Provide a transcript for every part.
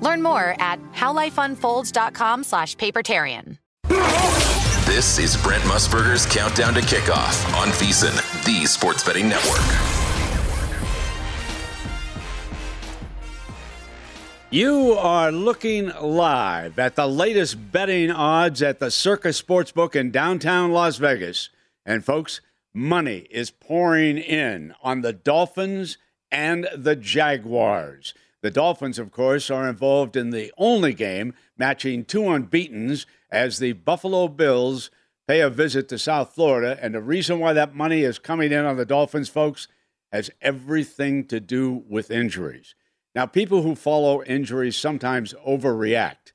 Learn more at howlifeunfolds.com slash papertarian. This is Brent Musburger's Countdown to Kickoff on VSiN, the Sports Betting Network. You are looking live at the latest betting odds at the Circa Sportsbook in downtown Las Vegas. And folks, money is pouring in on the Dolphins and the Jaguars. The Dolphins, of course, are involved in the only game matching two unbeatens as the Buffalo Bills pay a visit to South Florida. And the reason why that money is coming in on the Dolphins, folks, has everything to do with injuries. Now, people who follow injuries sometimes overreact.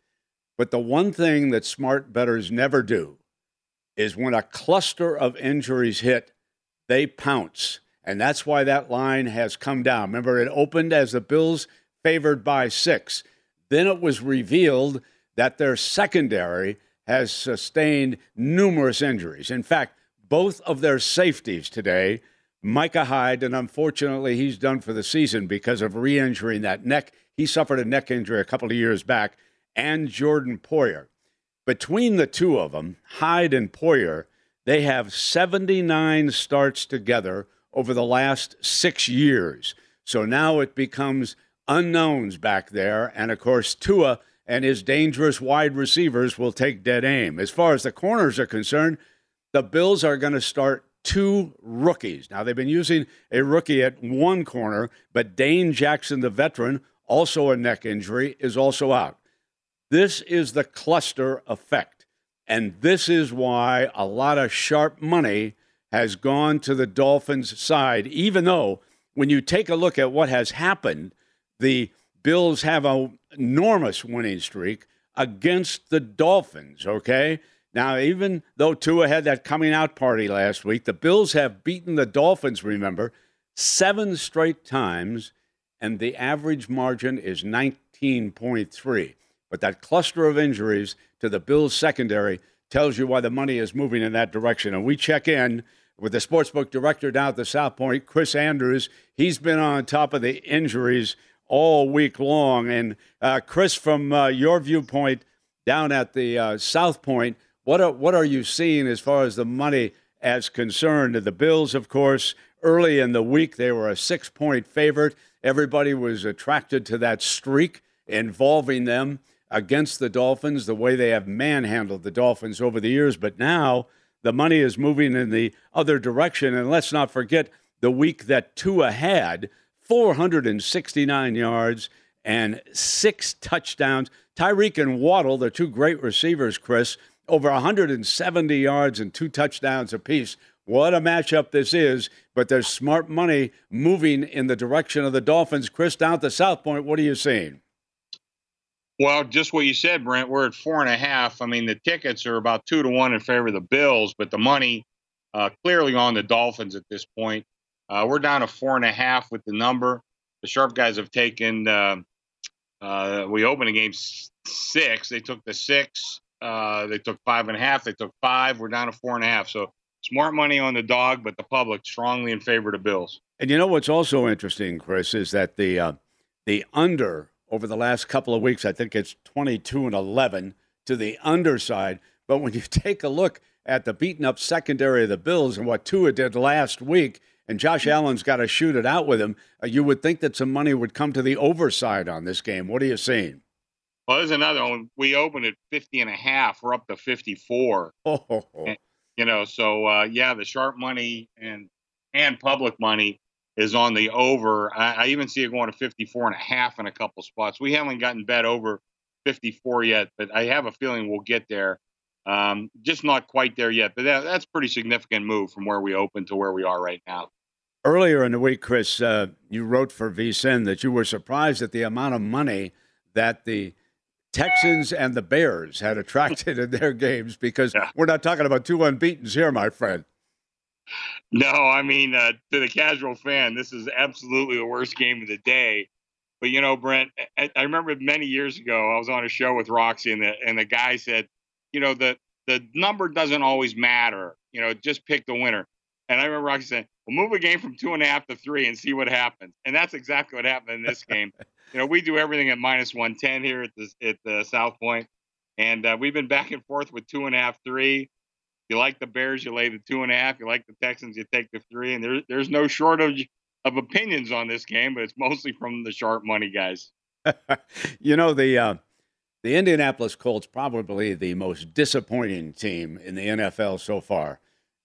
But the one thing that smart bettors never do is when a cluster of injuries hit, they pounce. And that's why that line has come down. Remember, it opened as the Bills favored by six. Then it was revealed that their secondary has sustained numerous injuries. In fact, both of their safeties today, Micah Hyde, and unfortunately he's done for the season because of re injuring that neck. He suffered a neck injury a couple of years back, and Jordan Poyer. Between the two of them, Hyde and Poyer, they have 79 starts together over the last six years. So now it becomes unknowns back there. And of course, Tua and his dangerous wide receivers will take dead aim. As far as the corners are concerned, the Bills are going to start two rookies. Now, they've been using a rookie at one corner, but Dane Jackson, the veteran, also a neck injury, is also out. This is the cluster effect. And this is why a lot of sharp money has gone to the Dolphins' side, even though when you take a look at what has happened, the Bills have an enormous winning streak against the Dolphins, okay? Now, even though Tua had that coming out party last week, the Bills have beaten the Dolphins, remember, seven straight times, and the average margin is 19.3. But that cluster of injuries to the Bills secondary tells you why the money is moving in that direction. And we check in with the sportsbook director down at the South Point, Chris Andrews. He's been on top of the injuries all week long. And uh, Chris, from uh, your viewpoint down at the uh, South Point, what are, what are you seeing as far as the money as concerned? The Bills, of course, early in the week, they were a six point favorite. Everybody was attracted to that streak involving them against the Dolphins, the way they have manhandled the Dolphins over the years. But now the money is moving in the other direction. And let's not forget the week that Tua had 469 yards and six touchdowns. Tyreek and Waddle, the two great receivers, Chris, over 170 yards and two touchdowns apiece. What a matchup this is, but there's smart money moving in the direction of the Dolphins. Chris, down at the South Point, what are you seeing? Well, just what you said, Brent. We're at four and a half. I mean, the tickets are about two to one in favor of the Bills, but the money uh, clearly on the Dolphins at this point. Uh, we're down to four and a half with the number. The sharp guys have taken. Uh, uh we opened a game six. They took the six. Uh, they took five and a half. They took five. We're down to four and a half. So smart money on the dog, but the public strongly in favor of the Bills. And you know what's also interesting, Chris, is that the uh, the under over the last couple of weeks. I think it's 22 and 11 to the underside. But when you take a look at the beaten up secondary of the Bills and what Tua did last week, and Josh Allen's got to shoot it out with him, uh, you would think that some money would come to the overside on this game. What are you seeing? Well, there's another one. We opened at 50 and a half. We're up to 54. Oh. And, you know, so uh, yeah, the sharp money and and public money is on the over. I, I, even see it going to 54 and a half in a couple spots. We haven't gotten bet over 54 yet, but I have a feeling we'll get there. Um, just not quite there yet, but that, that's pretty significant move from where we opened to where we are right now. Earlier in the week, Chris, uh, you wrote for VSIN that you were surprised at the amount of money that the Texans and the Bears had attracted in their games because yeah. we're not talking about two unbeatens here, my friend. No, I mean, uh, to the casual fan, this is absolutely the worst game of the day. But you know, Brent, I, I remember many years ago I was on a show with Roxy, and the and the guy said, you know, the the number doesn't always matter. You know, just pick the winner. And I remember Roxy saying, "Well, move a game from two and a half to three and see what happens." And that's exactly what happened in this game. you know, we do everything at minus one ten here at the at the South Point, and uh, we've been back and forth with two and a half, three you like the Bears, you lay the two and a half. You like the Texans, you take the three. And there, there's no shortage of opinions on this game, but it's mostly from the sharp money guys. you know the uh, the Indianapolis Colts probably the most disappointing team in the NFL so far.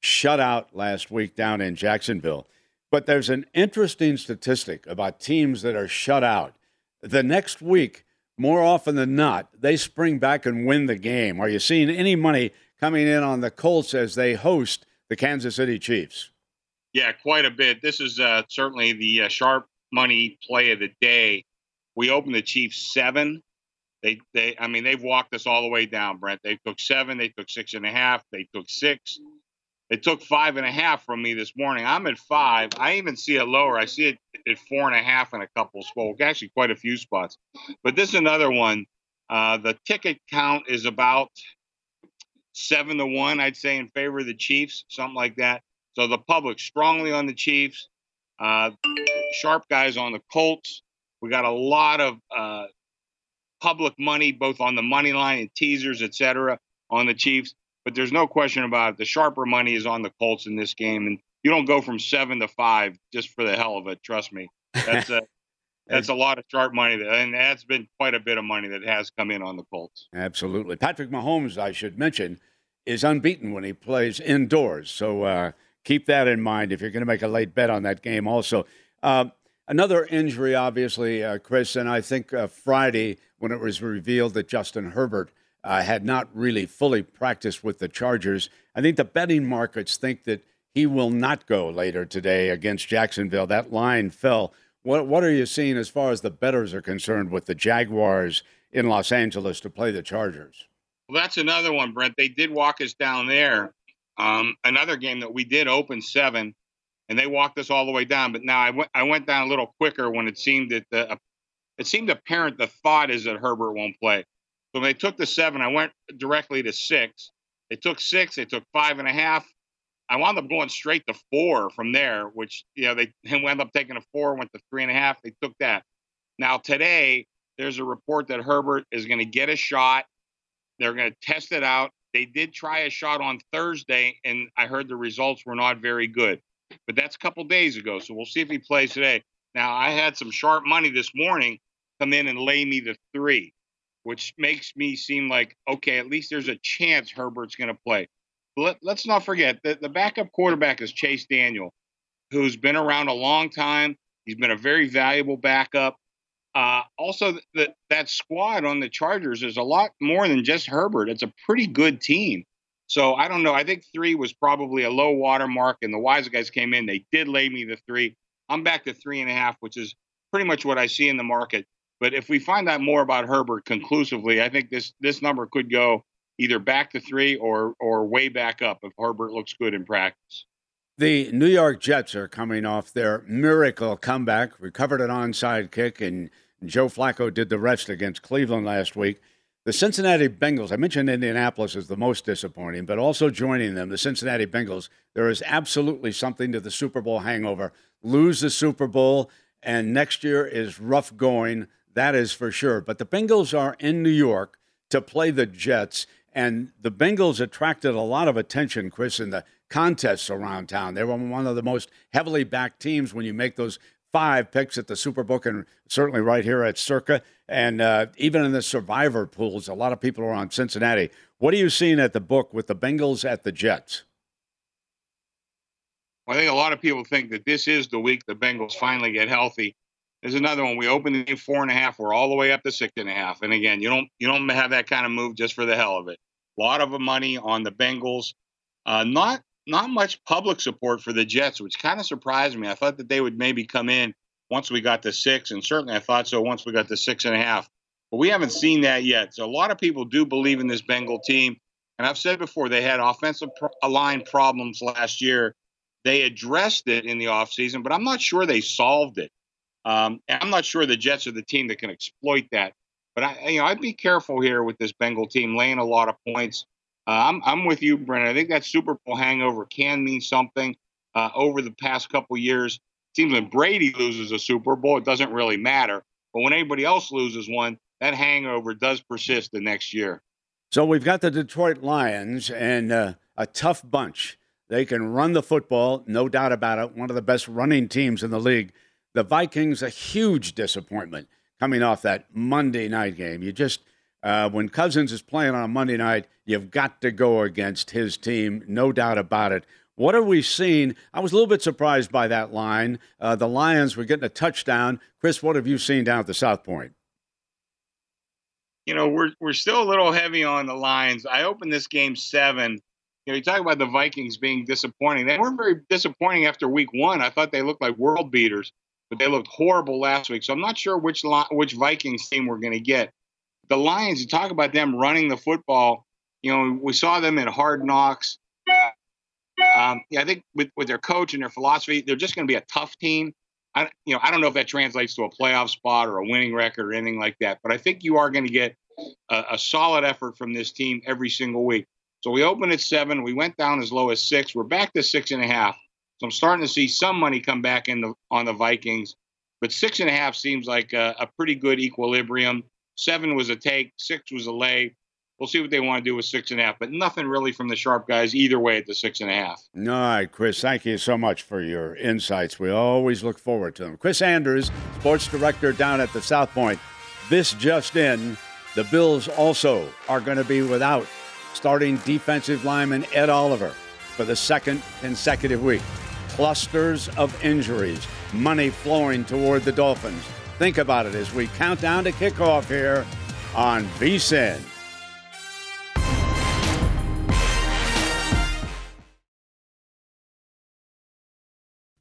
Shut out last week down in Jacksonville. But there's an interesting statistic about teams that are shut out. The next week, more often than not, they spring back and win the game. Are you seeing any money coming in on the Colts as they host the Kansas City Chiefs. Yeah, quite a bit. This is uh, certainly the uh, sharp money play of the day. We opened the Chiefs seven. They, they, I mean, they've walked us all the way down, Brent. They took seven, they took six and a half, they took six, they took five and a half from me this morning. I'm at five. I even see it lower. I see it at four and a half in a couple of spots, actually quite a few spots. But this is another one. Uh, the ticket count is about seven to one, I'd say, in favor of the Chiefs, something like that. So the public strongly on the Chiefs. Uh, sharp guys on the Colts. We got a lot of uh, public money, both on the money line and teasers, etc., on the Chiefs. But there's no question about it. The sharper money is on the Colts in this game, and you don't go from seven to five just for the hell of it. Trust me, that's a that's a lot of sharp money, that, and that's been quite a bit of money that has come in on the Colts. Absolutely. Patrick Mahomes, I should mention, is unbeaten when he plays indoors. So uh, keep that in mind if you're going to make a late bet on that game. Also, uh, another injury, obviously, uh, Chris, and I think uh, Friday when it was revealed that Justin Herbert. Uh, had not really fully practiced with the Chargers. I think the betting markets think that he will not go later today against Jacksonville. That line fell what what are you seeing as far as the betters are concerned with the Jaguars in Los Angeles to play the Chargers? Well, that's another one, Brent. They did walk us down there. Um, another game that we did open seven, and they walked us all the way down. But now I went I went down a little quicker when it seemed that the it seemed apparent the thought is that Herbert won't play. So when they took the seven, I went directly to six. They took six. They took five and a half. I wound up going straight to four from there, which you know they wound up taking a four, went to three and a half. They took that. Now today, there's a report that Herbert is going to get a shot. They're going to test it out. They did try a shot on Thursday, and I heard the results were not very good. But that's a couple days ago, so we'll see if he plays today. Now I had some sharp money this morning come in and lay me the three, which makes me seem like okay, at least there's a chance Herbert's going to play let, us not forget that the backup quarterback is Chase Daniel, who's been around a long time. He's been a very valuable backup. Uh, also, the, that squad on the Chargers is a lot more than just Herbert. It's a pretty good team. So I don't know. I think three was probably a low water mark, and the wise guys came in. They did lay me the three. I'm back to three and a half, which is pretty much what I see in the market. But if we find out more about Herbert conclusively, I think this this number could go either back to three or or way back up if Herbert looks good in practice. The New York Jets are coming off their miracle comeback, recovered an onside kick, and Joe Flacco did the rest against Cleveland last week. The Cincinnati Bengals, I mentioned Indianapolis is the most disappointing, but also joining them, the Cincinnati Bengals, there is absolutely something to the Super Bowl hangover. Lose the Super Bowl, and next year is rough going. That is for sure. But the Bengals are in New York to play the Jets, and the Bengals attracted a lot of attention, Chris, in the contests around town. They were one of the most heavily backed teams when you make those five picks at the Superbook and certainly right here at Circa. And uh, even in the survivor pools, a lot of people are on Cincinnati. What are you seeing at the book with the Bengals at the Jets? I think a lot of people think that this is the week the Bengals finally get healthy. There's another one. We opened the game four and a half. We're all the way up to six and a half. And again, you don't you don't have that kind of move just for the hell of it. A lot of money on the Bengals. Uh, not not much public support for the Jets, which kind of surprised me. I thought that they would maybe come in once we got to six, and certainly I thought so once we got to six and a half. But we haven't seen that yet. So a lot of people do believe in this Bengal team. And I've said before, they had offensive pro- line problems last year. They addressed it in the offseason, but I'm not sure they solved it. Um, I'm not sure the Jets are the team that can exploit that. But I, you know, I'd be careful here with this Bengal team laying a lot of points. Uh, I'm I'm with you, Brennan. I think that Super Bowl hangover can mean something. Uh, over the past couple years, seems when Brady loses a Super Bowl, it doesn't really matter. But when anybody else loses one, that hangover does persist the next year. So we've got the Detroit Lions and uh, a tough bunch. They can run the football, no doubt about it. One of the best running teams in the league. The Vikings, a huge disappointment coming off that Monday night game. You just uh, when Cousins is playing on a Monday night, you've got to go against his team, no doubt about it. What are we seeing? I was a little bit surprised by that line. Uh, the Lions were getting a touchdown. Chris, what have you seen down at the South Point? You know, we're we're still a little heavy on the Lions. I opened this game seven. You know, you talk about the Vikings being disappointing. They weren't very disappointing after week one. I thought they looked like world beaters, but they looked horrible last week. So I'm not sure which which Vikings team we're going to get the Lions, you talk about them running the football. You know, we saw them in Hard Knocks. Um, yeah, I think with, with their coach and their philosophy, they're just going to be a tough team. I, you know, I don't know if that translates to a playoff spot or a winning record or anything like that, but I think you are going to get a, a solid effort from this team every single week. So we opened at seven. We went down as low as six. We're back to six and a half. So I'm starting to see some money come back in the, on the Vikings, but six and a half seems like a, a pretty good equilibrium. Seven was a take, six was a lay. We'll see what they want to do with six and a half, but nothing really from the sharp guys either way at the six and a half. All right, Chris, thank you so much for your insights. We always look forward to them. Chris Andrews, sports director down at the South Point. This just in, the Bills also are going to be without starting defensive lineman Ed Oliver for the second consecutive week. Clusters of injuries, money flowing toward the Dolphins. Think about it as we count down to kickoff here on VSIN.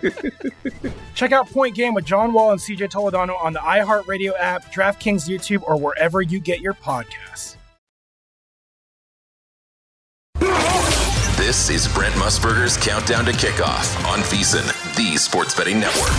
Check out Point Game with John Wall and CJ Toledano on the iHeartRadio app, DraftKings YouTube, or wherever you get your podcasts. This is Brent Musburger's Countdown to Kickoff on VSIN, the Sports Betting Network.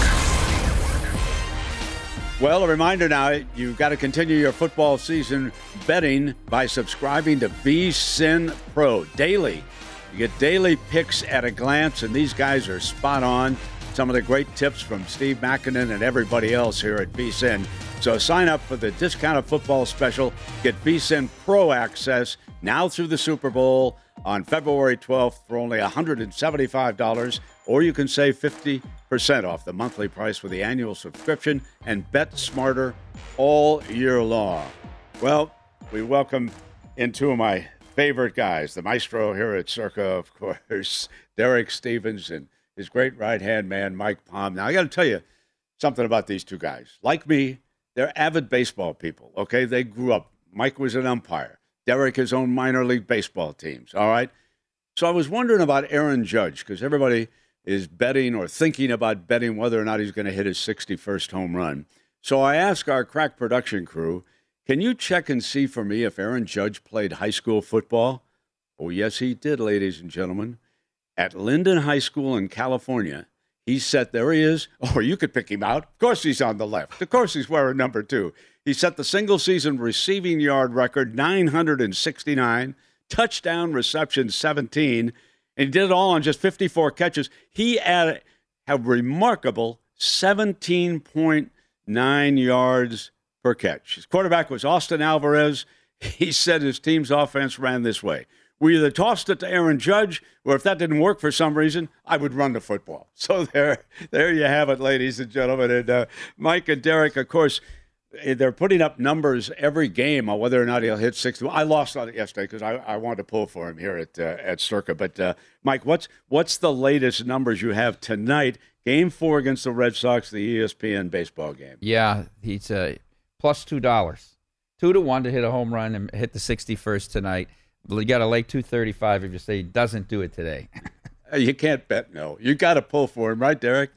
Well, a reminder now, you've got to continue your football season betting by subscribing to VSIN Pro daily. You get daily picks at a glance, and these guys are spot on. Some of the great tips from Steve Makinen and everybody else here at VSIN. So sign up for the discounted football special. Get VSIN Pro access now through the Super Bowl on February 12th for only $175, or you can save 50 percent off the monthly price with the annual subscription and bet smarter all year long. Well, we welcome in two of my favorite guys, the maestro here at Circa, of course, Derek Stevens, and his great right hand man, Mike Palm. Now, I got to tell you something about these two guys. Like me, they're avid baseball people, okay? They grew up. Mike was an umpire, Derek, his own minor league baseball teams, all right? So I was wondering about Aaron Judge because everybody is betting or thinking about betting whether or not he's going to hit his 61st home run. So I asked our crack production crew, can you check and see for me if Aaron Judge played high school football? Oh, yes, he did, ladies and gentlemen. At Linden High School in California, he set, there he is. Or oh, you could pick him out. Of course, he's on the left. Of course, he's wearing number two. He set the single season receiving yard record 969, touchdown reception 17 and he did it all on just 54 catches. He had a remarkable 17.9 yards per catch. His quarterback was Austin Alvarez. He said his team's offense ran this way. We either tossed it to Aaron Judge, or if that didn't work for some reason, I would run the football. So there, there you have it, ladies and gentlemen. And uh, Mike and Derek, of course, Eh, they're putting up numbers every game on whether or not he'll hit 60. I lost on it yesterday because I, I wanted to pull for him here at uh, at Circa. But uh, Mike, what's what's the latest numbers you have tonight? Game four against the Red Sox, the ESPN baseball game. Yeah, he's uh, plus two dollars, two to one to hit a home run and hit the 61st tonight. You got to lay 235 if you say he doesn't do it today. you can't bet no. You got to pull for him, right, Derek?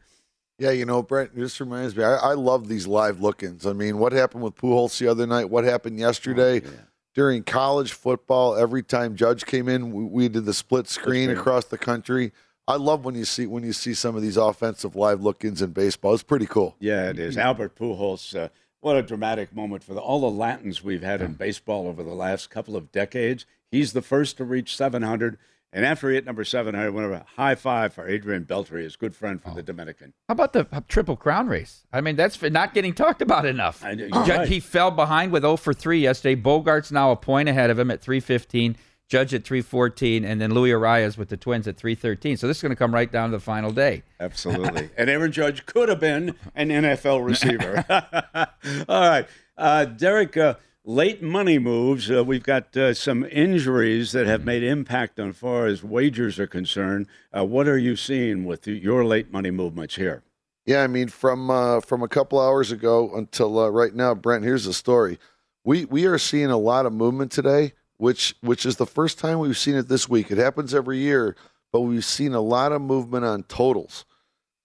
Yeah, you know, Brent, this reminds me. I, I love these live look-ins. I mean, what happened with Pujols the other night? What happened yesterday? Oh, yeah. During college football, every time Judge came in, we, we did the split screen across the country. I love when you see when you see some of these offensive live look-ins in baseball. It's pretty cool. Yeah, it is. Albert Pujols, uh, what a dramatic moment for the, all the Latins we've had in baseball over the last couple of decades. He's the first to reach 700. And after he hit number seven, I went over a high five for Adrian Beltre, his good friend from oh. the Dominican. How about the Triple Crown race? I mean, that's not getting talked about enough. I, right. He fell behind with 0 for 3 yesterday. Bogaerts now a point ahead of him at 315. Judge at 314, and then Luis Arraez with the Twins at 313. So this is going to come right down to the final day. Absolutely. and Aaron Judge could have been an NFL receiver. All right. Uh, Derek, uh, late money moves. Uh, we've got uh, some injuries that have made impact on far as wagers are concerned. Uh, what are you seeing with your late money movements here? Yeah, I mean, from uh, from a couple hours ago until uh, right now, Brent. Here's the story: we we are seeing a lot of movement today, which which is the first time we've seen it this week. It happens every year, but we've seen a lot of movement on totals.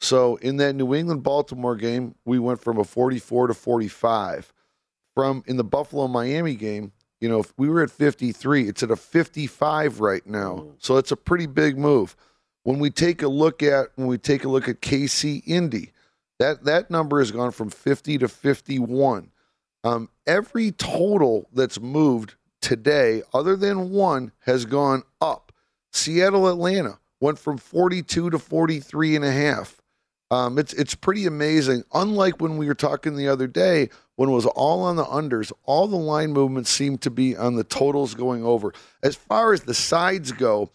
So in that New England Baltimore game, we went from a 44 to 45. From in the Buffalo Miami game, you know, if we were at 53, it's at a 55 right now. So it's a pretty big move. When we take a look at when we take a look at KC Indy, that that number has gone from 50 to 51. Um, every total that's moved today, other than one, has gone up. Seattle Atlanta went from 42 to 43 and a half. Um, it's it's pretty amazing. Unlike when we were talking the other day, when it was all on the unders, all the line movements seem to be on the totals going over. As far as the sides go,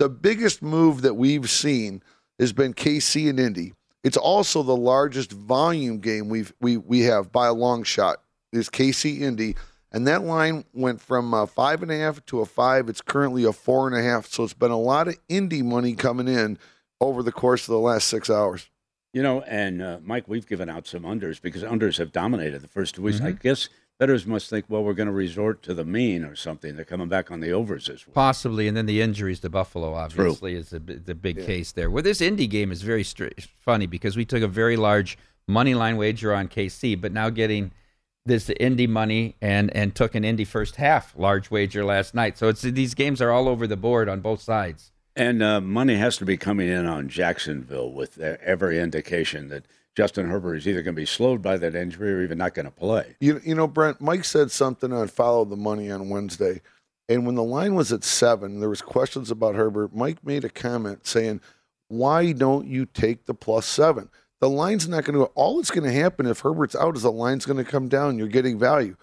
the biggest move that we've seen has been KC and Indy. It's also the largest volume game we've we we have by a long shot. Is KC Indy, and that line went from a five and a half to a five. It's currently a four and a half. So it's been a lot of Indy money coming in over the course of the last six hours. You know, and uh, Mike, we've given out some unders because unders have dominated the first two weeks. I Mhm. guess bettors must think, well, we're going to resort to the mean or something. They're coming back on the overs this week. Possibly, and then the injuries to Buffalo obviously is a, the big Yeah. case there. Well, this Indy game is very str- funny because we took a very large money line wager on KC, but now getting this Indy money and and took an Indy first half large wager last night. So it's these games are all over the board on both sides. And uh, money has to be coming in on Jacksonville with every indication that Justin Herbert is either going to be slowed by that injury or even not going to play. You you know, Brent, Mike said something on Follow the Money on Wednesday. And when the line was at seven, there was questions about Herbert. Mike made a comment saying, Why don't you take the plus seven? The line's not going to all that's going to happen if Herbert's out is the line's going to come down. You're getting value.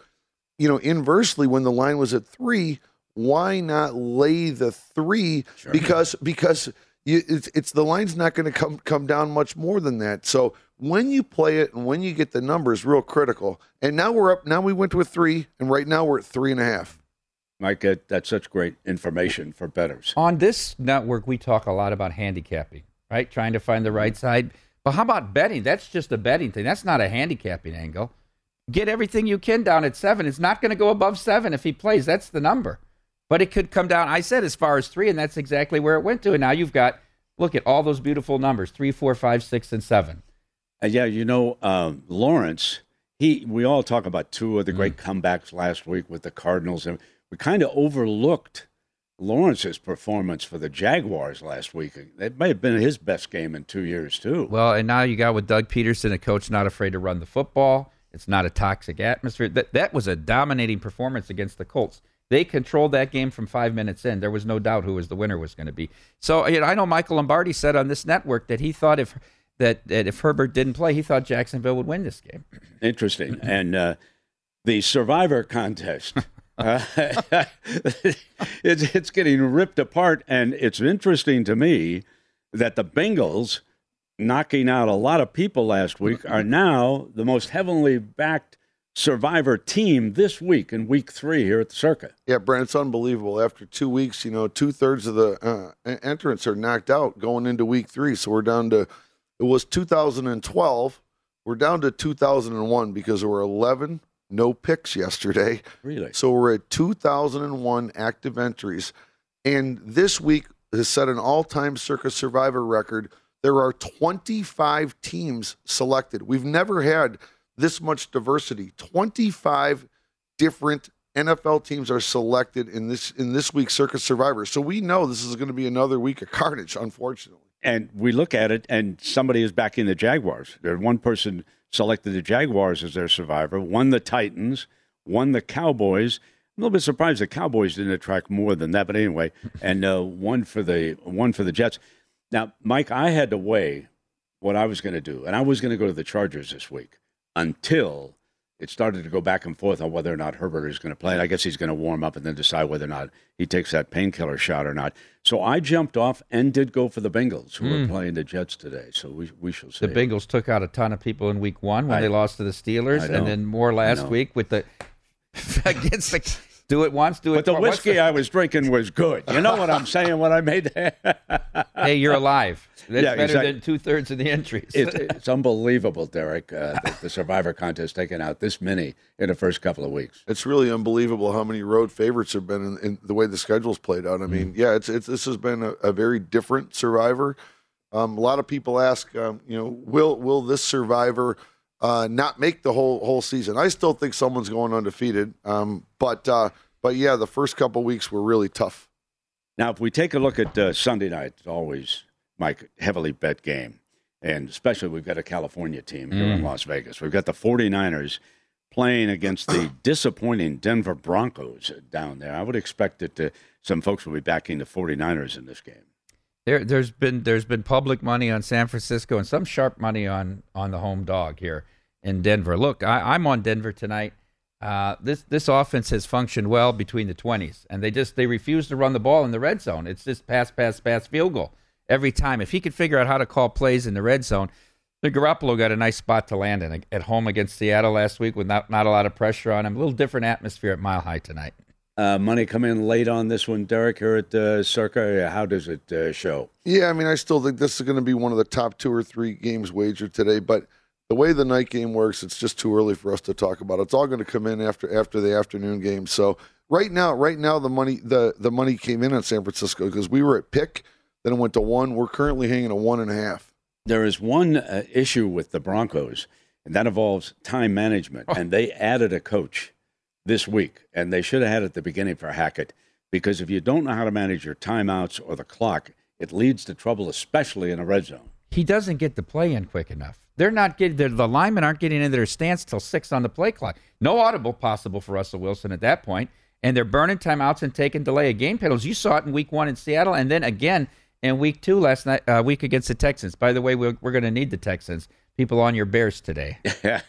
You know, inversely, when the line was at three, why not lay the three? Because because you, it's, it's the line's not going to come come down much more than that. So when you play it and when you get the numbers, real critical. And now we're up. Now we went to a three, and right now we're at three and a half. Mike, that's such great information for bettors. On this network, we talk a lot about handicapping, right? Trying to find the right mm-hmm. side. But how about betting? That's just a betting thing. That's not a handicapping angle. Get everything you can down at seven. It's not going to go above seven if he plays. That's the number. But it could come down. I said as far as three, and that's exactly where it went to. And now you've got look at all those beautiful numbers: three, four, five, six, and seven. Uh, yeah, you know, um, Lawrence, he we all talk about two of the great comebacks last week with the Cardinals, and we kind of overlooked Lawrence's performance for the Jaguars last week. That may have been his best game in two years, too. Well, and now you got with Doug Pederson, a coach not afraid to run the football. It's not a toxic atmosphere. That that was a dominating performance against the Colts. They controlled that game from five minutes in. There was no doubt who was the winner was going to be. So you know, I know Michael Lombardi said on this network that he thought if that, that if Herbert didn't play, he thought Jacksonville would win this game. Interesting. and uh, the Survivor contest. Uh, it's, it's getting ripped apart, and it's interesting to me that the Bengals, knocking out a lot of people last week, are now the most heavily backed Survivor team this week in Week Three here at the Circa. Yeah, Brent, it's unbelievable. After two weeks, you know, two thirds of the uh, entrants are knocked out going into week three. So we're down to, it was 2012. We're down to 2001 because there were 11 no picks yesterday. Really? So we're at 2001 active entries. And this week has set an all time Circa Survivor record. There are 25 teams selected. We've never had this much diversity. 25 different NFL teams are selected in this in this week's Circa Survivor. So we know this is going to be another week of carnage, unfortunately. And we look at it, and somebody is backing the Jaguars. One person selected the Jaguars as their survivor, one the Titans, one the Cowboys. I'm a little bit surprised the Cowboys didn't attract more than that, but anyway, and uh, one for the one for the Jets. Now, Mike, I had to weigh what I was going to do, and I was going to go to the Chargers this week until it started to go back and forth on whether or not Herbert is going to play. And I guess he's going to warm up and then decide whether or not he takes that painkiller shot or not. So I jumped off and did go for the Bengals, who are Mm. playing the Jets today. So we we shall see. The Bengals took out a ton of people in week one when I- they lost to the Steelers, and then more last week with the against the do it once, do it But the twice. What's whiskey I was drinking was good. You know what I'm saying when I made that? hey, you're alive. That's Yeah, better exactly. than two thirds of the entries. It, it's unbelievable, Derek. Uh, the, the Survivor contest taking out this many in the first couple of weeks. It's really unbelievable how many road favorites have been in, in the way the schedule's played out. I mean, yeah, it's, it's this has been a, a very different Survivor. Um, a lot of people ask, um, you know, will will this Survivor uh, not make the whole whole season? I still think someone's going undefeated, um, but uh, but yeah, the first couple weeks were really tough. Now, if we take a look at uh, Sunday night, it's always Mike heavily bet game, and especially we've got a California team here in Mm. Las Vegas. We've got the 49ers playing against the disappointing Denver Broncos down there. I would expect that uh, some folks will be backing the 49ers in this game. There, there's been there's been public money on San Francisco and some sharp money on on the home dog here in Denver. Look, I, I'm on Denver tonight. Uh, this this offense has functioned well between the 20s, and they just they refuse to run the ball in the red zone. It's just pass, pass, pass, field goal every time. If he could figure out how to call plays in the red zone, the Garoppolo got a nice spot to land in at home against Seattle last week with not not a lot of pressure on him. A little different atmosphere at Mile High tonight. Uh, money come in late on this one, Derek, here at uh, Circa. How does it uh, show? Yeah, I mean, I still think this is going to be one of the top two or three games wagered today. But the way the night game works, it's just too early for us to talk about. It's all going to come in after after the afternoon game. So right now, right now, the money the the money came in on San Francisco because we were at pick, then it went to one. We're currently hanging a one and a half. There is one uh, issue with the Broncos, and that involves time management. And they added a coach this week, and they should have had it at the beginning for Hackett, because if you don't know how to manage your timeouts or the clock, it leads to trouble, especially in a red zone. he doesn't get the play in quick enough. They're not getting the, the linemen aren't getting into their stance till six on the play clock. No audible possible for Russell Wilson at that point, and they're burning timeouts and taking delay of game penalties. You saw it in Week One in Seattle, and then again in Week Two last night, uh, week against the Texans. By the way, we're, we're going to need the Texans. People on your Bears today.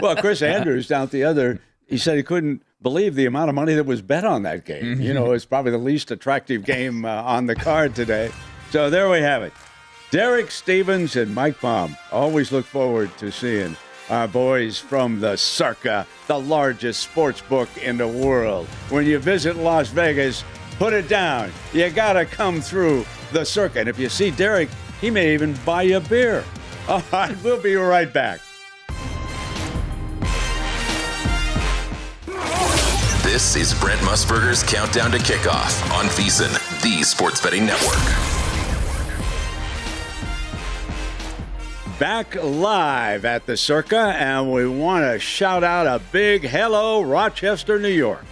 well, Chris Andrews down at the other, he said he couldn't believe the amount of money that was bet on that game. You know, it's probably the least attractive game uh, on the card today. So there we have it. Derek Stevens and Mike Palm. Always look forward to seeing our boys from the Circa, the largest sports book in the world. When you visit Las Vegas, put it down. You got to come through the Circa. And if you see Derek, he may even buy you a beer. All right, we'll be right back. This is Brent Musburger's Countdown to Kickoff on VSIN, the sports betting network. Back live at the Circa, and we want to shout out a big hello, Rochester, New York,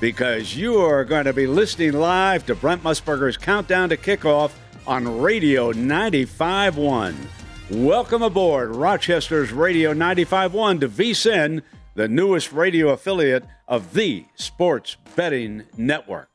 because you are going to be listening live to Brent Musburger's Countdown to Kickoff on Radio 95.1. Welcome aboard Rochester's Radio 95.1 to VSIN, the newest radio affiliate of the Sports Betting Network.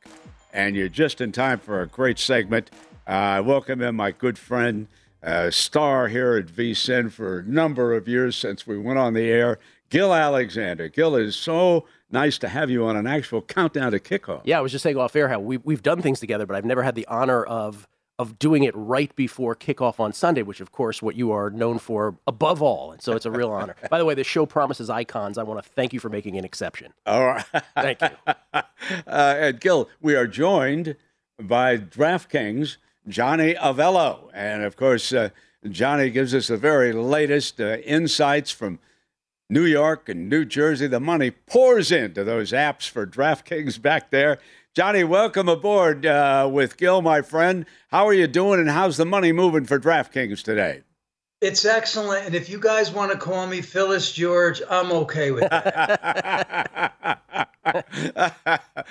And you're just in time for a great segment. Uh, I welcome in my good friend, uh, star here at VSIN for a number of years since we went on the air, Gill Alexander. Gill, is so nice to have you on an actual countdown to kickoff. Yeah, I was just saying off air how we, we've done things together, but I've never had the honor of of doing it right before kickoff on Sunday, which of course what you are known for above all. And so it's a real honor. By the way, the show promises icons. I want to thank you for making an exception. All right. Thank you. uh, and Gill, we are joined by DraftKings, Johnny Avello. And of course, uh, Johnny gives us the very latest uh, insights from New York and New Jersey. The money pours into those apps for DraftKings back there. Johnny, welcome aboard uh, with Gill, my friend. How are you doing, and how's the money moving for DraftKings today? It's excellent. And if you guys want to call me Phyllis George, I'm okay with that.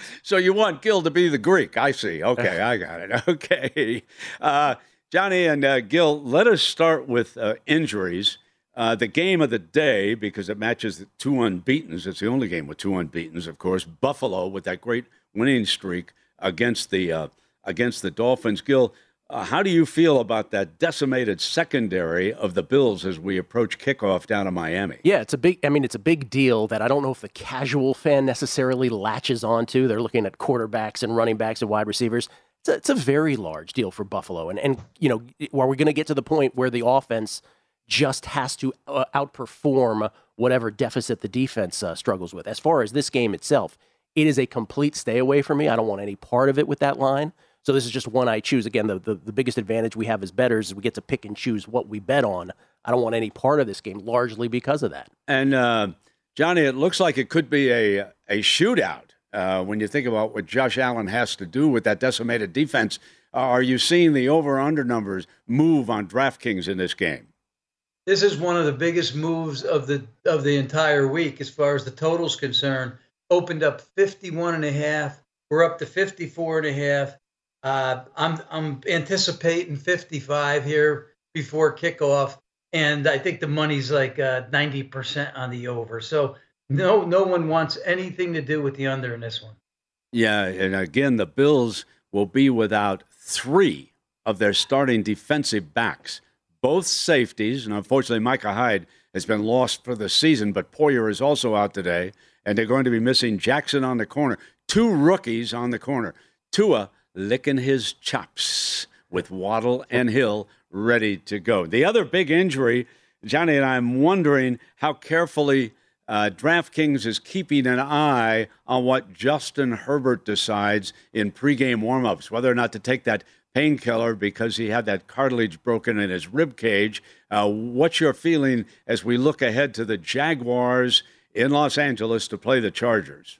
so you want Gill to be the Greek? I see. Okay, I got it. Okay, uh, Johnny and uh, Gill, let us start with uh, injuries. Uh, the game of the day, because it matches the two unbeaten's. It's the only game with two unbeaten's, of course. Buffalo with that great winning streak against the uh, against the Dolphins. Gill, uh, how do you feel about that decimated secondary of the Bills as we approach kickoff down in Miami? Yeah, it's a big. I mean, it's a big deal that I don't know if the casual fan necessarily latches onto. They're looking at quarterbacks and running backs and wide receivers. It's a, it's a very large deal for Buffalo, and and you know, are we going to get to the point where the offense just has to uh, outperform whatever deficit the defense uh, struggles with? As far as this game itself, it is a complete stay away for me. I don't want any part of it with that line. So this is just one I choose. Again, the, the, the biggest advantage we have as betters is we get to pick and choose what we bet on. I don't want any part of this game, largely because of that. And uh, Johnny, it looks like it could be a a shootout uh, when you think about what Josh Allen has to do with that decimated defense. Uh, are you seeing the over under numbers move on DraftKings in this game? This is one of the biggest moves of the of the entire week as far as the total's concerned. Opened up 51 and a half. We're up to 54 and a half. Uh, I'm I'm anticipating 55 here before kickoff, and I think the money's like uh, 90% on the over. So no no one wants anything to do with the under in this one. Yeah, and again, the Bills will be without three of their starting defensive backs, both safeties, and unfortunately, Micah Hyde has been lost for the season, but Poyer is also out today, and they're going to be missing Jackson on the corner. Two rookies on the corner. Tua licking his chops with Waddle and Hill ready to go. The other big injury, Johnny and I'm wondering how carefully uh, DraftKings is keeping an eye on what Justin Herbert decides in pregame warmups, whether or not to take that painkiller because he had that cartilage broken in his rib cage. Uh, what's your feeling as we look ahead to the Jaguars in Los Angeles to play the Chargers?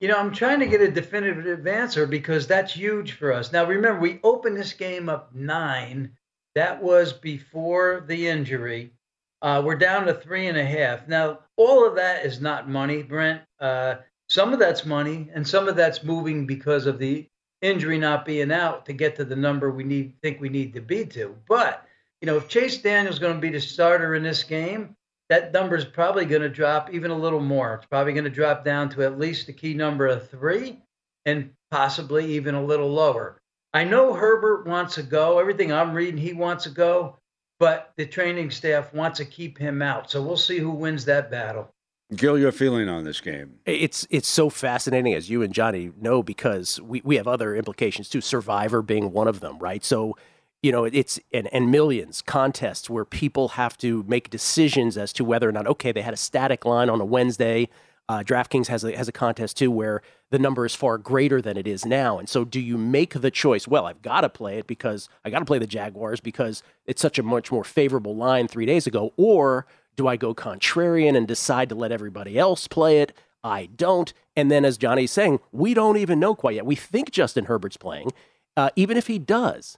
You know, I'm trying to get a definitive answer because that's huge for us. Now, remember, we opened this game up nine. That was before the injury. Uh, we're down to three and a half. Now, all of that is not money, Brent. Uh, some of that's money, and some of that's moving because of the injury not being out to get to the number we need think we need to be to. But you know, if Chase Daniel's going to be the starter in this game, that number is probably going to drop even a little more. It's probably going to drop down to at least the key number of three and possibly even a little lower. I know Herbert wants to go. Everything I'm reading, he wants to go, but the training staff wants to keep him out. So we'll see who wins that battle. Gill, your feeling on this game? It's it's so fascinating, as you and Johnny know, because we, we have other implications too. Survivor being one of them, right? So you know, it's and, and millions contests where people have to make decisions as to whether or not okay, they had a static line on a Wednesday. Uh, DraftKings has a, has a contest too where the number is far greater than it is now, and so do you make the choice? Well, I've got to play it because I got to play the Jaguars because it's such a much more favorable line three days ago, or do I go contrarian and decide to let everybody else play it? I don't. And then, as Johnny's saying, we don't even know quite yet. We think Justin Herbert's playing. Uh, even if he does,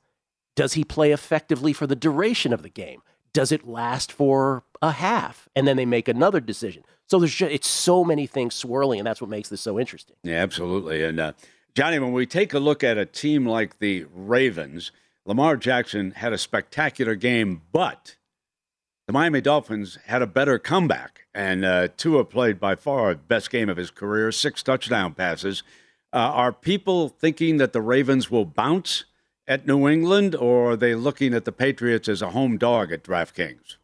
does he play effectively for the duration of the game? Does it last for a half? And then they make another decision. So there's just, it's so many things swirling, and that's what makes this so interesting. Yeah, absolutely. And uh, Johnny, when we take a look at a team like the Ravens, Lamar Jackson had a spectacular game, but the Miami Dolphins had a better comeback. And uh, Tua played by far the best game of his career, six touchdown passes. Uh, are people thinking that the Ravens will bounce at New England, or are they looking at the Patriots as a home dog at DraftKings?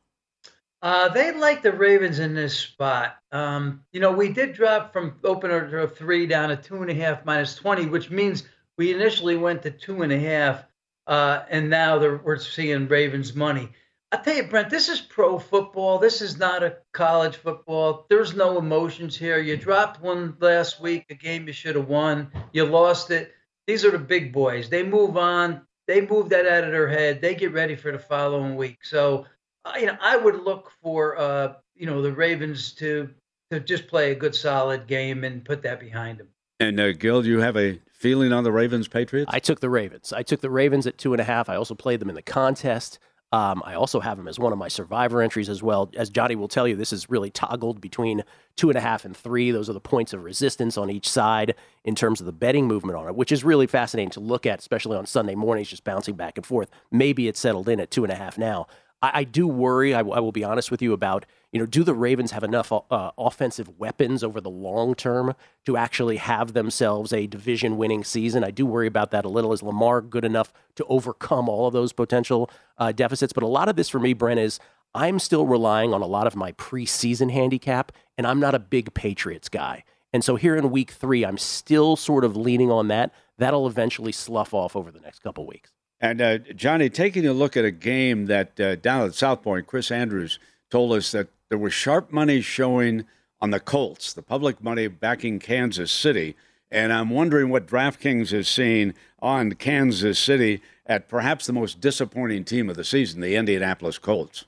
Uh, they like the Ravens in this spot. Um, you know, we did drop from opener of three down to two and a half minus 20, which means we initially went to two and a half, uh, and now we're seeing Ravens money. I tell you, Brent, this is pro football. This is not a college football. There's no emotions here. You dropped one last week, a game you should have won. You lost it these are the big boys. They move on. They move that out of their head. They get ready for the following week. So, uh, you know, I would look for, uh, you know, the Ravens to to just play a good, solid game and put that behind them. And uh, Gill, do you have a feeling on the Ravens Patriots? I took the Ravens. I took the Ravens at two and a half. I also played them in the contest. Um, I also have him as one of my survivor entries as well. As Johnny will tell you, this is really toggled between two and a half and three. Those are the points of resistance on each side in terms of the betting movement on it, which is really fascinating to look at, especially on Sunday mornings, just bouncing back and forth. Maybe it's settled in at two and a half now. I, I do worry. I, will be honest with you about you know, do the Ravens have enough uh, offensive weapons over the long term to actually have themselves a division winning season? I do worry about that a little. Is Lamar good enough to overcome all of those potential uh, deficits? But a lot of this for me, Brent, is I'm still relying on a lot of my preseason handicap, and I'm not a big Patriots guy. And so here in week three, I'm still sort of leaning on that. That'll eventually slough off over the next couple weeks. And uh, Johnny, taking a look at a game that uh, down at South Point, Chris Andrews told us that there was sharp money showing on the Colts, the public money backing Kansas City. And I'm wondering what DraftKings is seeing on Kansas City at perhaps the most disappointing team of the season, the Indianapolis Colts.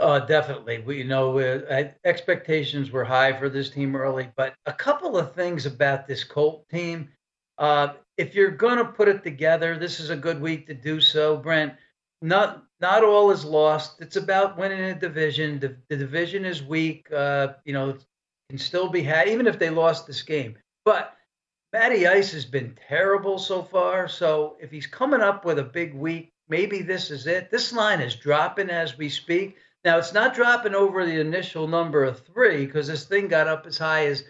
Uh, definitely. We, you know, uh, expectations were high for this team early, but a couple of things about this Colt team. Uh, if you're going to put it together, this is a good week to do so, Brent. Not not all is lost. It's about winning a division. The, the division is weak. Uh, you know, can still be had even if they lost this game. But Matty Ice has been terrible so far. So if he's coming up with a big week, maybe this is it. This line is dropping as we speak. Now it's not dropping over the initial number of three because this thing got up as high as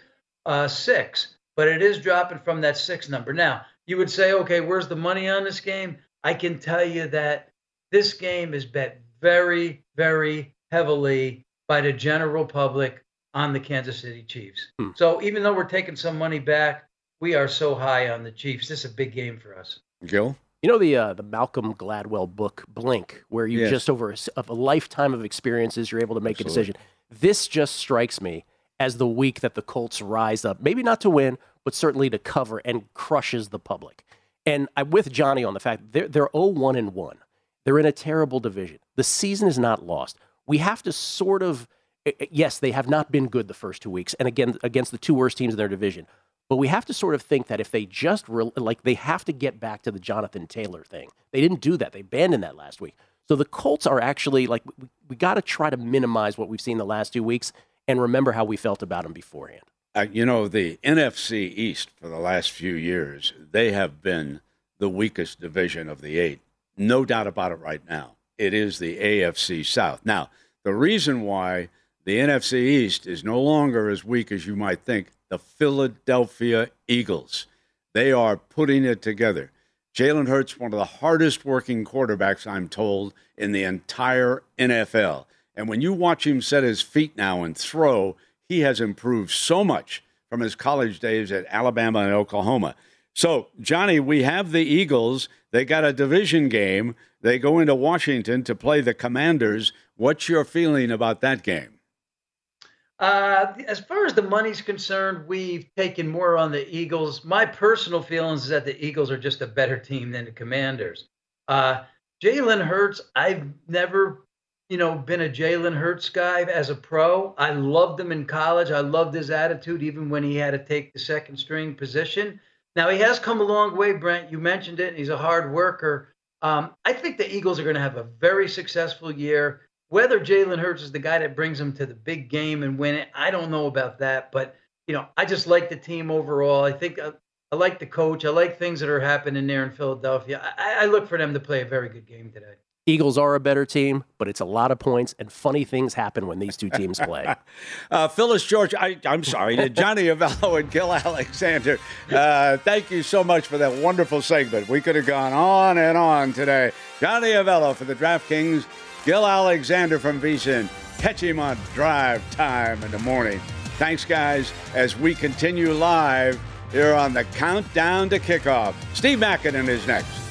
uh, six, but it is dropping from that six number. Now you would say, okay, where's the money on this game? I can tell you that this game is bet very, very heavily by the general public on the Kansas City Chiefs. Hmm. So even though we're taking some money back, we are so high on the Chiefs. This is a big game for us. Gill? You know the uh, the Malcolm Gladwell book Blink, where you yes. just over a, a, lifetime of experiences, you're able to make Absolutely. a decision. This just strikes me as the week that the Colts rise up, maybe not to win, but certainly to cover and crushes the public. And I'm with Johnny on the fact they're they're 0-1 and one. They're in a terrible division. The season is not lost. We have to sort of eh, eh, yes, they have not been good the first two weeks, and again against the two worst teams in their division. But we have to sort of think that if they just re- like they have to get back to the Jonathan Taylor thing. They didn't do that. They abandoned that last week. So the Colts are actually like we, we got to try to minimize what we've seen the last two weeks and remember how we felt about them beforehand. Uh, you know, the NFC East for the last few years, they have been the weakest division of the eight. No doubt about it right now. It is the AFC South. Now, the reason why the NFC East is no longer as weak as you might think the Philadelphia Eagles. They are putting it together. Jalen Hurts, one of the hardest working quarterbacks, I'm told, in the entire NFL. And when you watch him set his feet now and throw, he has improved so much from his college days at Alabama and Oklahoma. So, Johnny, we have the Eagles. They got a division game. They go into Washington to play the Commanders. What's your feeling about that game? Uh, as far as the money's concerned, we've taken more on the Eagles. My personal feelings is that the Eagles are just a better team than the Commanders. Uh, Jalen Hurts, I've never, you know, been a Jalen Hurts guy as a pro. I loved him in college. I loved his attitude, even when he had to take the second string position. Now he has come a long way, Brent. You mentioned it. He's a hard worker. Um, I think the Eagles are going to have a very successful year. Whether Jalen Hurts is the guy that brings them to the big game and win it, I don't know about that. But you know, I just like the team overall. I think I, uh, I like the coach. I like things that are happening there in Philadelphia. I, I look for them to play a very good game today. Eagles are a better team, but it's a lot of points, and funny things happen when these two teams play. uh, Phyllis George, I, am sorry, Johnny Avello and Gill Alexander, uh, thank you so much for that wonderful segment. We could have gone on and on today. Johnny Avello for the DraftKings Gill Alexander from VSIN. Catch him on drive time in the morning. Thanks, guys, as we continue live here on the countdown to kickoff. Steve Makinen is next.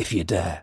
If you dare.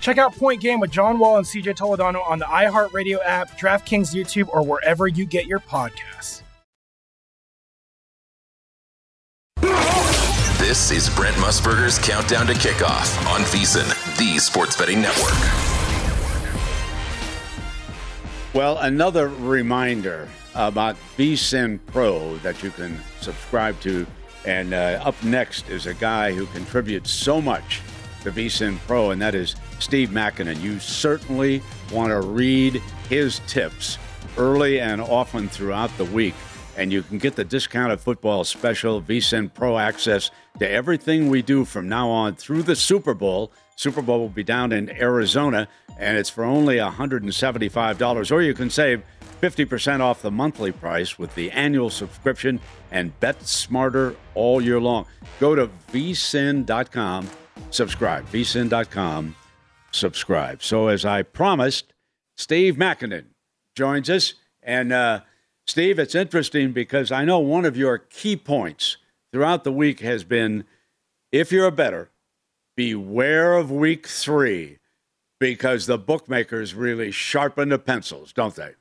Check out Point Game with John Wall and CJ Toledano on the iHeartRadio app, DraftKings YouTube, or wherever you get your podcasts. This is Brent Musburger's Countdown to Kickoff on VSIN, the sports betting network. Well, another reminder about VSIN Pro that you can subscribe to. And uh, up next is a guy who contributes so much to VSIN Pro, and that is Steve Makinen. You certainly want to read his tips early and often throughout the week. And you can get the discounted football special, VSIN Pro access to everything we do from now on through the Super Bowl. Super Bowl will be down in Arizona, and it's for only $175. Or you can save 50% off the monthly price with the annual subscription and bet smarter all year long. Go to vsin.com, subscribe. vsin.com, subscribe. So, as I promised, Steve Makinen joins us. And, uh, Steve, it's interesting because I know one of your key points throughout the week has been if you're a better, beware of week three because the bookmakers really sharpen the pencils, don't they?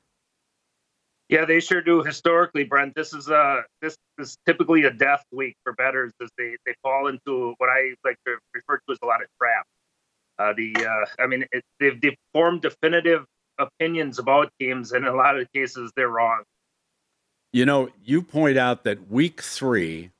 Yeah, they sure do. Historically, Brent, this is uh this is typically a death week for bettors as they they fall into what I like to refer to as a lot of traps. Uh, the uh, I mean, it, they've, they've formed definitive opinions about teams, and in a lot of cases, they're wrong. You know, you point out that week three,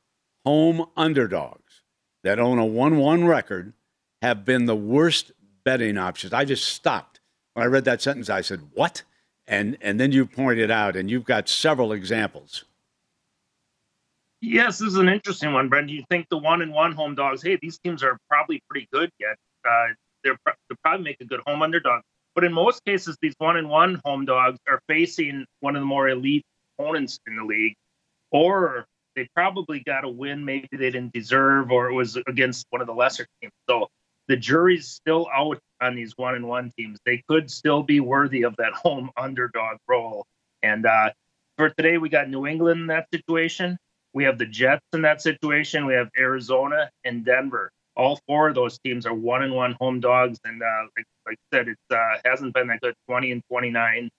home underdogs that own a 1 1 record have been the worst betting options. I just stopped. When I read that sentence, I said, What? And, and then you pointed out, and you've got several examples. Yes, this is an interesting one, Brent. You think the one and one home dogs? Hey, these teams are probably pretty good yet. Uh, they're they'll probably make a good home underdog. But in most cases, these one and one home dogs are facing one of the more elite opponents in the league, or they probably got a win maybe they didn't deserve, or it was against one of the lesser teams. So the jury's still out on these one and one teams. They could still be worthy of that home underdog role. And uh, for today, we got New England in that situation. We have the Jets in that situation. We have Arizona and Denver. All four of those teams are one and one home dogs, and uh, like, like I said, it uh, hasn't been that good. Twenty and twenty nine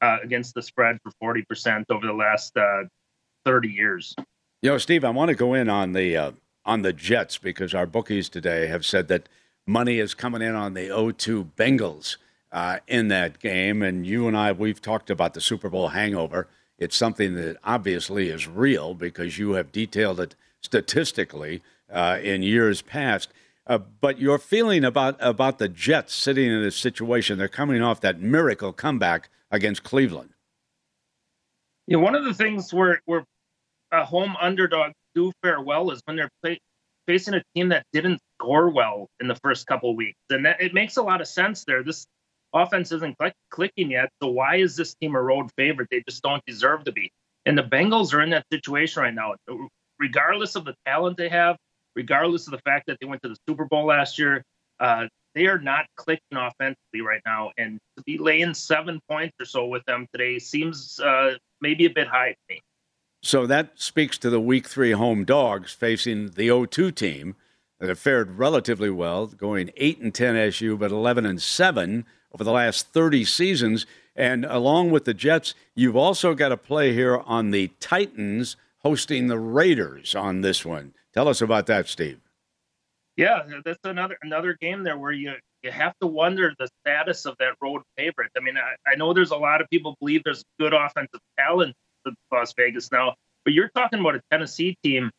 uh, against the spread for forty percent over the last uh, thirty years. You know, Steve, I want to go in on the uh, on the Jets because our bookies today have said that money is coming in on the 0-2 Bengals uh, in that game, and you and I we've talked about the Super Bowl hangover. It's something that obviously is real because you have detailed it statistically uh, in years past. Uh, but your feeling about about the Jets sitting in this situation, they're coming off that miracle comeback against Cleveland. Yeah, one of the things where where a home underdog do fare well is when they're play, facing a team that didn't score well in the first couple weeks, and that it makes a lot of sense there. This offense isn't click, clicking yet, so why is this team a road favorite? They just don't deserve to be. And the Bengals are in that situation right now, regardless of the talent they have, regardless of the fact that they went to the Super Bowl last year. Uh, they are not clicking offensively right now, and to be laying seven points or so with them today seems uh, maybe a bit high to me. So that speaks to the week three home dogs facing the 0-2 team that have fared relatively well, going eight and ten SU, but eleven and seven over the last 30 seasons. And along with the Jets, you've also got a play here on the Titans hosting the Raiders on this one. Tell us about that, Steve. Yeah, that's another another game there where you you have to wonder the status of that road favorite. I mean, I, I know there's a lot of people believe there's good offensive talent in Las Vegas now, but you're talking about a Tennessee team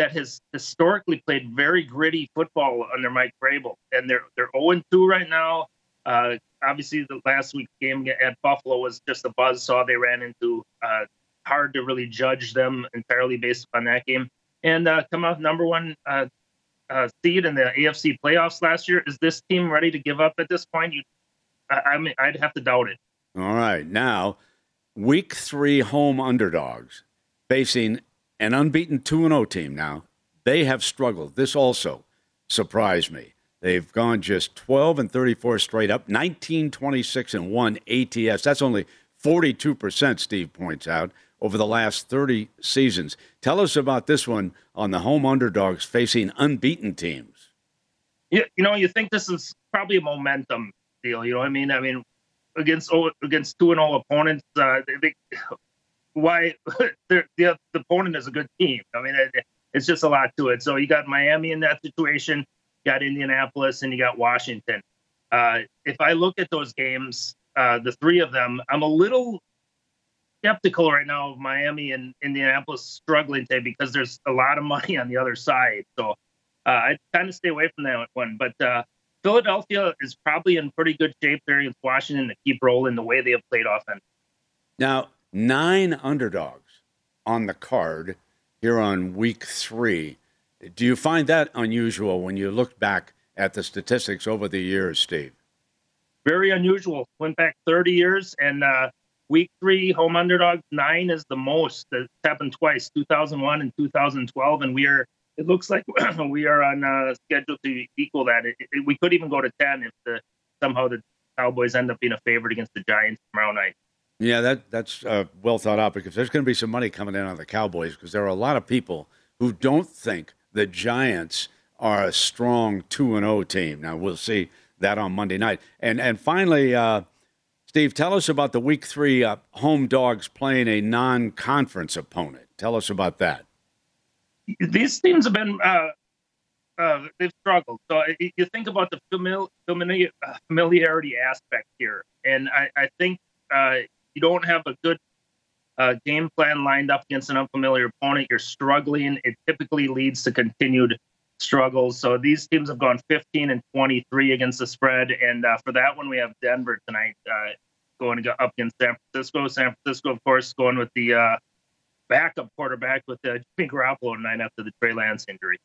that has historically played very gritty football under Mike Vrabel, and they're they're 0 2 right now. Uh, obviously, the last week's game at Buffalo was just a buzz saw they ran into. Uh, hard to really judge them entirely based on that game. And uh, come out number one uh, uh, seed in the AFC playoffs last year. Is this team ready to give up at this point? You, I, I mean, I'd have to doubt it. All right, now week three home underdogs facing an unbeaten two and zero team. Now they have struggled. This also surprised me. They've gone just 12 and 34 straight up, 19, 26 and 1 ATS. That's only 42%, Steve points out, over the last 30 seasons. Tell us about this one on the home underdogs facing unbeaten teams. Yeah, you know, you think this is probably a momentum deal. You know what I mean? I mean, against against two and zero opponents, uh, they, why the the opponent is a good team. I mean, it, it's just a lot to it. So you got Miami in that situation, you got Indianapolis, and you got Washington. Uh, if I look at those games, uh, the three of them, I'm a little skeptical right now of Miami and Indianapolis struggling today because there's a lot of money on the other side. So uh, I kind of stay away from that one. But uh, Philadelphia is probably in pretty good shape there against Washington to keep rolling the way they have played offense. Now, nine underdogs on the card here on week three. Do you find that unusual when you look back at the statistics over the years, Steve? Very unusual. Went back 30 years, and uh, week three home underdog nine is the most. It's happened twice, 2001 and 2012, and we are. It looks like we are on uh, schedule to equal that. It, it, we could even go to 10 if the somehow the Cowboys end up being a favorite against the Giants tomorrow night. Yeah, that that's uh, well thought out because there's going to be some money coming in on the Cowboys because there are a lot of people who don't think the Giants are a strong two and zero oh team. Now we'll see that on Monday night. And and finally, uh, Steve, tell us about the Week Three uh, home dogs playing a non-conference opponent. Tell us about that. These teams have been uh, uh, they've struggled. So you think about the famili- familiar, uh, familiarity aspect here, and I, I think you don't have a good uh, game plan lined up against an unfamiliar opponent, you're struggling. It typically leads to continued struggles. So these teams have gone 15 and 23 against the spread, and uh, for that one, we have Denver tonight uh, going up against San Francisco. San Francisco, of course, going with the uh, backup quarterback with uh, Jimmy Garoppolo tonight after the Trey Lance injury.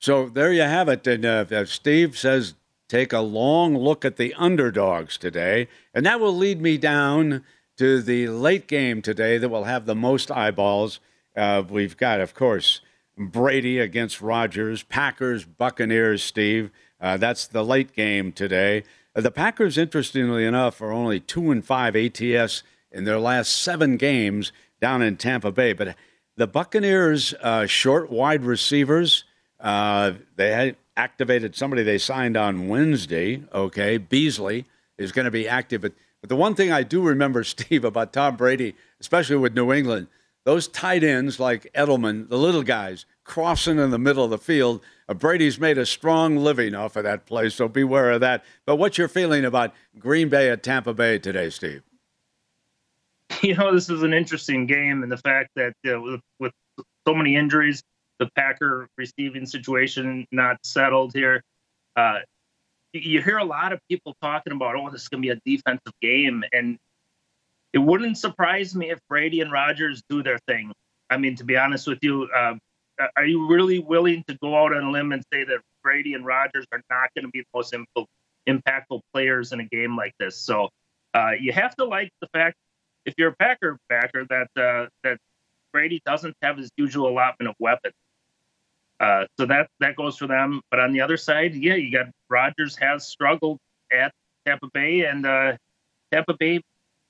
So there you have it. And uh, Steve says take a long look at the underdogs today, and that will lead me down to the late game today that will have the most eyeballs. Uh, we've got, of course, Brady against Rodgers, Packers, Buccaneers, Steve. Uh, that's the late game today. Uh, the Packers, interestingly enough, are only 2 and 5 ATS in their last seven games down in Tampa Bay. But the Buccaneers, uh, short wide receivers, uh, they had activated somebody they signed on Wednesday. Okay, Beasley is going to be active. But but the one thing I do remember, Steve, about Tom Brady, especially with New England, those tight ends like Edelman, the little guys, crossing in the middle of the field. Uh, Brady's made a strong living off of that play, so beware of that. But what's your feeling about Green Bay at Tampa Bay today, Steve? You know, this is an interesting game, and the fact that uh, with, with so many injuries, the Packer receiving situation not settled here. Uh, you hear a lot of people talking about, oh, this is going to be a defensive game. And it wouldn't surprise me if Brady and Rodgers do their thing. I mean, to be honest with you, uh, are you really willing to go out on a limb and say that Brady and Rodgers are not going to be the most impactful players in a game like this? So uh, you have to like the fact, if you're a Packer backer, that uh, that Brady doesn't have his usual allotment of weapons. Uh, so that that goes for them. But on the other side, yeah, you got Rodgers has struggled at Tampa Bay, and uh, Tampa Bay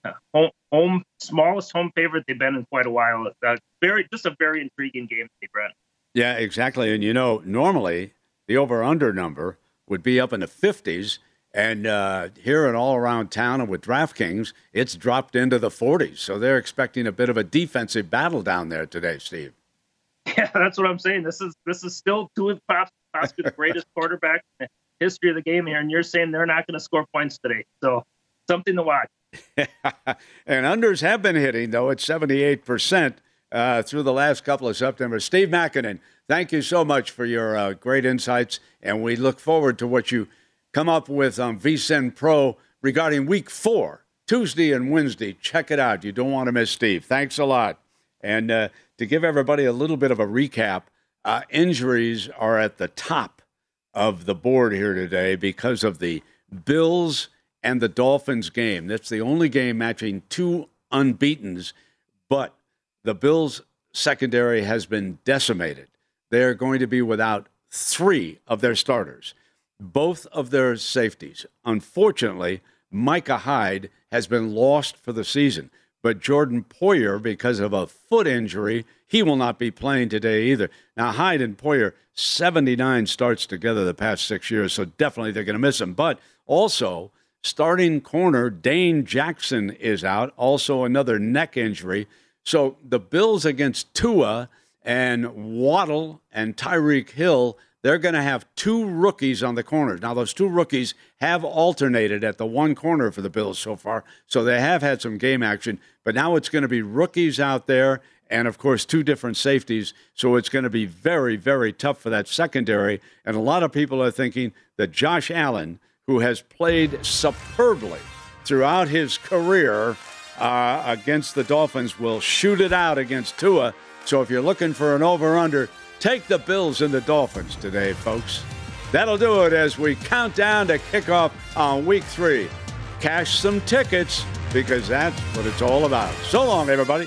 uh, home, home, smallest home favorite they've been in quite a while. Uh, very just a very intriguing game, Brent. Yeah, exactly. And you know, normally the over under number would be up in the fifties. And uh, here and all around town and with DraftKings, it's dropped into the 40s. So they're expecting a bit of a defensive battle down there today, Steve. Yeah, that's what I'm saying. This is this is still two of possibly the greatest quarterback in the history of the game here, and you're saying they're not going to score points today. So something to watch. and unders have been hitting though at 78% uh, through the last couple of September. Steve Makinen, thank you so much for your uh, great insights, and we look forward to what you come up with on VSIN Pro regarding Week Four, Tuesday and Wednesday. Check it out. You don't want to miss Steve. Thanks a lot. And uh, to give everybody a little bit of a recap, uh, injuries are at the top of the board here today because of the Bills and the Dolphins game. That's the only game matching two unbeatens, but the Bills' secondary has been decimated. They're going to be without three of their starters, both of their safeties. Unfortunately, Micah Hyde has been lost for the season. But Jordan Poyer, because of a foot injury, he will not be playing today either. Now, Hyde and Poyer, 79 starts together the past six years, so definitely they're going to miss him. But also, starting corner Dane Jackson is out, also another neck injury. So the Bills against Tua and Waddle and Tyreek Hill they're going to have two rookies on the corners. Now, those two rookies have alternated at the one corner for the Bills so far, so they have had some game action. But now it's going to be rookies out there, and of course, two different safeties. So it's going to be very, very tough for that secondary. And a lot of people are thinking that Josh Allen, who has played superbly throughout his career uh, against the Dolphins, will shoot it out against Tua. So if you're looking for an over under, Take the Bills and the Dolphins today, folks. That'll do it as we count down to kickoff on week three. Cash some tickets because that's what it's all about. So long, everybody.